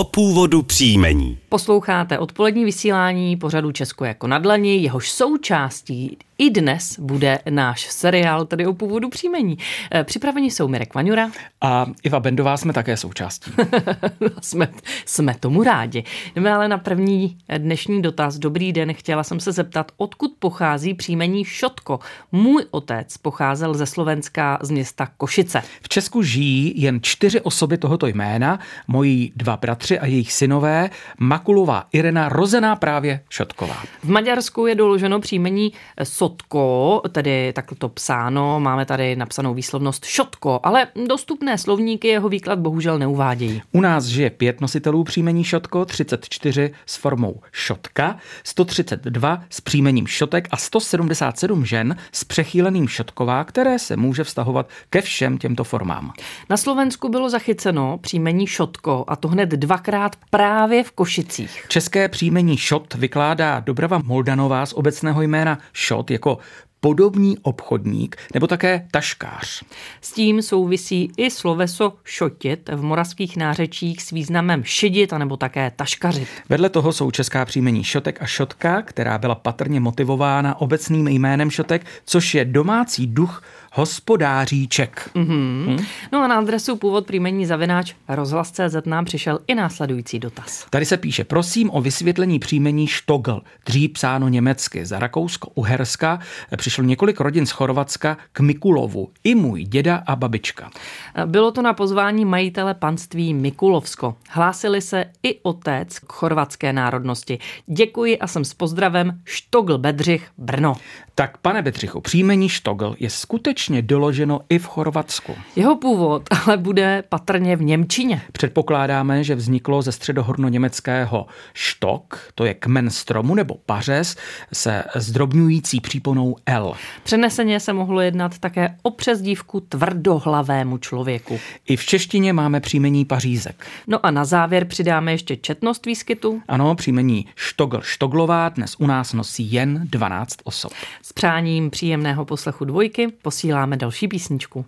o původu příjmení. Posloucháte odpolední vysílání pořadu Česko jako na dlani, jehož součástí i dnes bude náš seriál, tedy o původu příjmení. Eh, připraveni jsou Mirek Vaňura. A Iva Bendová jsme také součástí. jsme, jsme tomu rádi. Jdeme ale na první dnešní dotaz. Dobrý den, chtěla jsem se zeptat, odkud pochází příjmení Šotko. Můj otec pocházel ze Slovenska z města Košice. V Česku žijí jen čtyři osoby tohoto jména, moji dva bratři a jejich synové, Makulová Irena, rozená právě Šotková. V Maďarsku je doloženo příjmení Sotko, tedy takhle to psáno, máme tady napsanou výslovnost Šotko, ale dostupné slovníky jeho výklad bohužel neuvádějí. U nás žije pět nositelů příjmení Šotko, 34 s formou Šotka, 132 s příjmením Šotek a 177 žen s přechýleným Šotková, které se může vztahovat ke všem těmto formám. Na Slovensku bylo zachyceno příjmení Šotko a to hned dvakrát právě v Košicích. České příjmení Šot vykládá Dobrava Moldanová z obecného jména Šot jako podobný obchodník nebo také taškář. S tím souvisí i sloveso šotit v moravských nářečích s významem šidit anebo také taškařit. Vedle toho jsou česká příjmení šotek a šotka, která byla patrně motivována obecným jménem šotek, což je domácí duch hospodáříček. Mm-hmm. Hmm? No a na adresu původ příjmení zavináč rozhlas.cz nám přišel i následující dotaz. Tady se píše, prosím o vysvětlení příjmení Štogl, dřív psáno německy, za Rakousko-Uherska přišlo několik rodin z Chorvatska k Mikulovu, i můj děda a babička. Bylo to na pozvání majitele panství Mikulovsko. Hlásili se i otec k chorvatské národnosti. Děkuji a jsem s pozdravem Štogl Bedřich, Brno. Tak pane Bedřichu, příjmení Štogl je skutečně doloženo i v Chorvatsku. Jeho původ ale bude patrně v Němčině. Předpokládáme, že vzniklo ze středohorno-německého štok, to je kmen stromu nebo pařez se zdrobňující příponou L. Přeneseně se mohlo jednat také o přezdívku tvrdohlavému člověku. I v češtině máme příjmení pařízek. No a na závěr přidáme ještě četnost výskytu. Ano, příjmení Štogl Štoglová dnes u nás nosí jen 12 osob. S přáním příjemného poslechu dvojky posíláme další písničku.